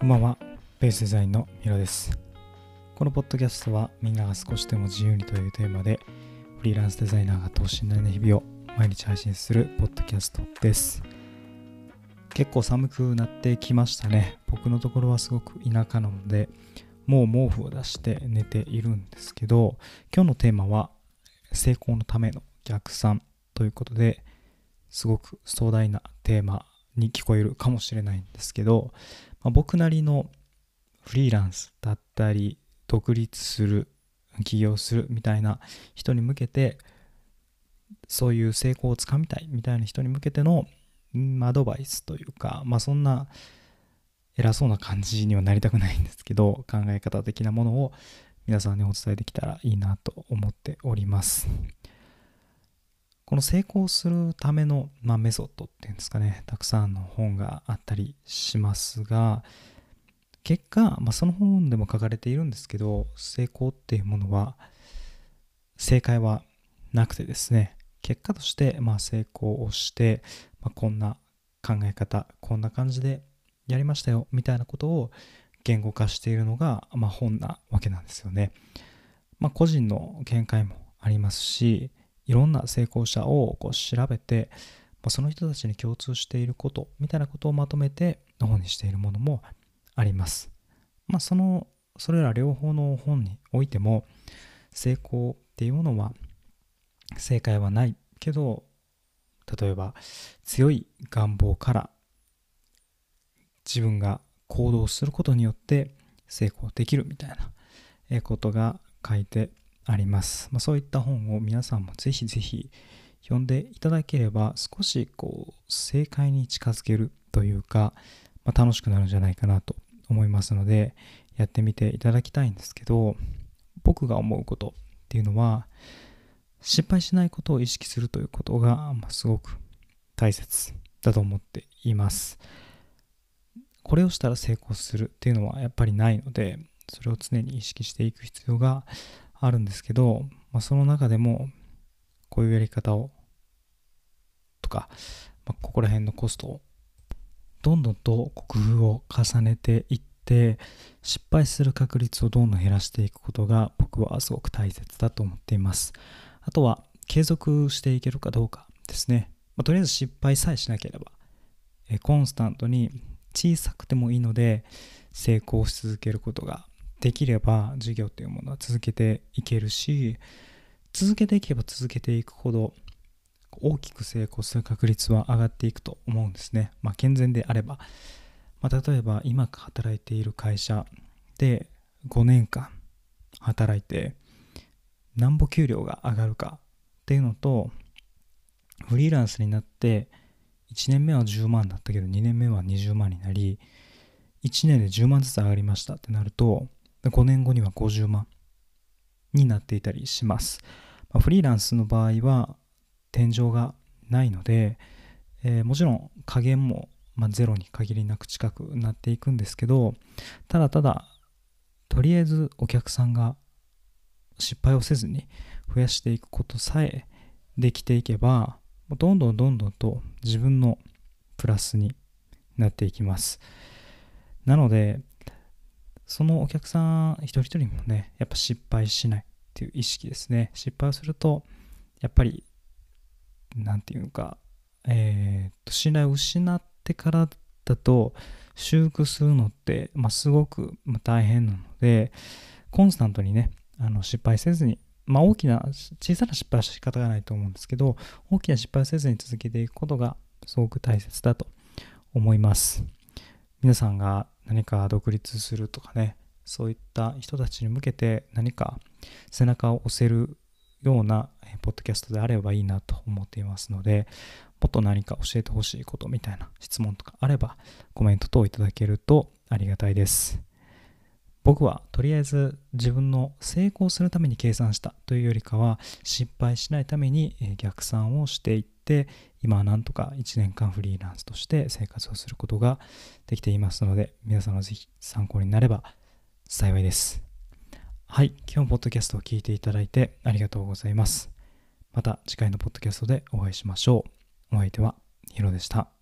こんばんは、ベースデザインのミロです。このポッドキャストはみんなが少しでも自由にというテーマでフリーランスデザイナーが等身大な日々を毎日配信するポッドキャストです。結構寒くなってきましたね。僕のところはすごく田舎なので、もう毛布を出して寝ているんですけど、今日のテーマは成功のための逆算ということで、すごく壮大なテーマに聞こえるかもしれないんですけど、まあ、僕なりのフリーランスだったり独立する起業するみたいな人に向けてそういう成功をつかみたいみたいな人に向けてのうんアドバイスというかまあそんな偉そうな感じにはなりたくないんですけど考え方的なものを皆さんにお伝えできたらいいなと思っております。この成功するための、まあ、メソッドっていうんですかねたくさんの本があったりしますが結果、まあ、その本でも書かれているんですけど成功っていうものは正解はなくてですね結果として、まあ、成功をして、まあ、こんな考え方こんな感じでやりましたよみたいなことを言語化しているのが、まあ、本なわけなんですよね。まあ、個人の見解もありますしいろんな成功者をこう調べて、まあ、その人たちに共通していることみたいなことをまとめて本にしているものもあります。まあ、そのそれら両方の本においても成功っていうものは正解はないけど例えば強い願望から自分が行動することによって成功できるみたいなことが書いてあります。まあ、そういった本を皆さんもぜひぜひ読んでいただければ少しこう正解に近づけるというか、まあ、楽しくなるんじゃないかなと思いますのでやってみていただきたいんですけど僕が思うことっていうのは失敗しないことを意識するということが、ま、すごく大切だと思っています。これをしたら成功するっていうのはやっぱりないのでそれを常に意識していく必要があるんですけど、まあ、その中でもこういうやり方をとか、まあ、ここら辺のコストをどんどんと工夫を重ねていって失敗する確率をどんどん減らしていくことが僕はすごく大切だと思っています。あとは継続していけるかどうかですね、まあ、とりあえず失敗さえしなければえコンスタントに小さくてもいいので成功し続けることができれば事業というものは続けていけるし続けていけば続けていくほど大きく成功する確率は上がっていくと思うんですね。まあ、健全であれば。まあ、例えば今働いている会社で5年間働いてなんぼ給料が上がるかっていうのとフリーランスになって1年目は10万だったけど2年目は20万になり1年で10万ずつ上がりましたってなると5年後には50万になっていたりします。まあ、フリーランスの場合は天井がないので、えー、もちろん加減も、まあ、ゼロに限りなく近くなっていくんですけどただただとりあえずお客さんが失敗をせずに増やしていくことさえできていけばどんどんどんどんと自分のプラスになっていきますなのでそのお客さん一人一人もねやっぱ失敗しないっていう意識ですね。失敗をするとやっぱり何て言うか、えー、信頼を失ってからだと修復するのって、まあ、すごく大変なのでコンスタントにねあの失敗せずにまあ大きな小さな失敗は仕方がないと思うんですけど大きな失敗せずに続けていくことがすごく大切だと思います。皆さんが何か独立するとかねそういった人たちに向けて何か背中を押せるようなポッドキャストであればいいなと思っていますのでもっと何か教えてほしいことみたいな質問とかあればコメント等いただけるとありがたいです。僕はとりあえず自分の成功するために計算したというよりかは失敗しないために逆算をしていって今はなんとか1年間フリーランスとして生活をすることができていますので皆さんのぜひ参考になれば幸いです。はい。今日もポッドキャストを聞いていただいてありがとうございます。また次回のポッドキャストでお会いしましょう。お相手はヒロでした。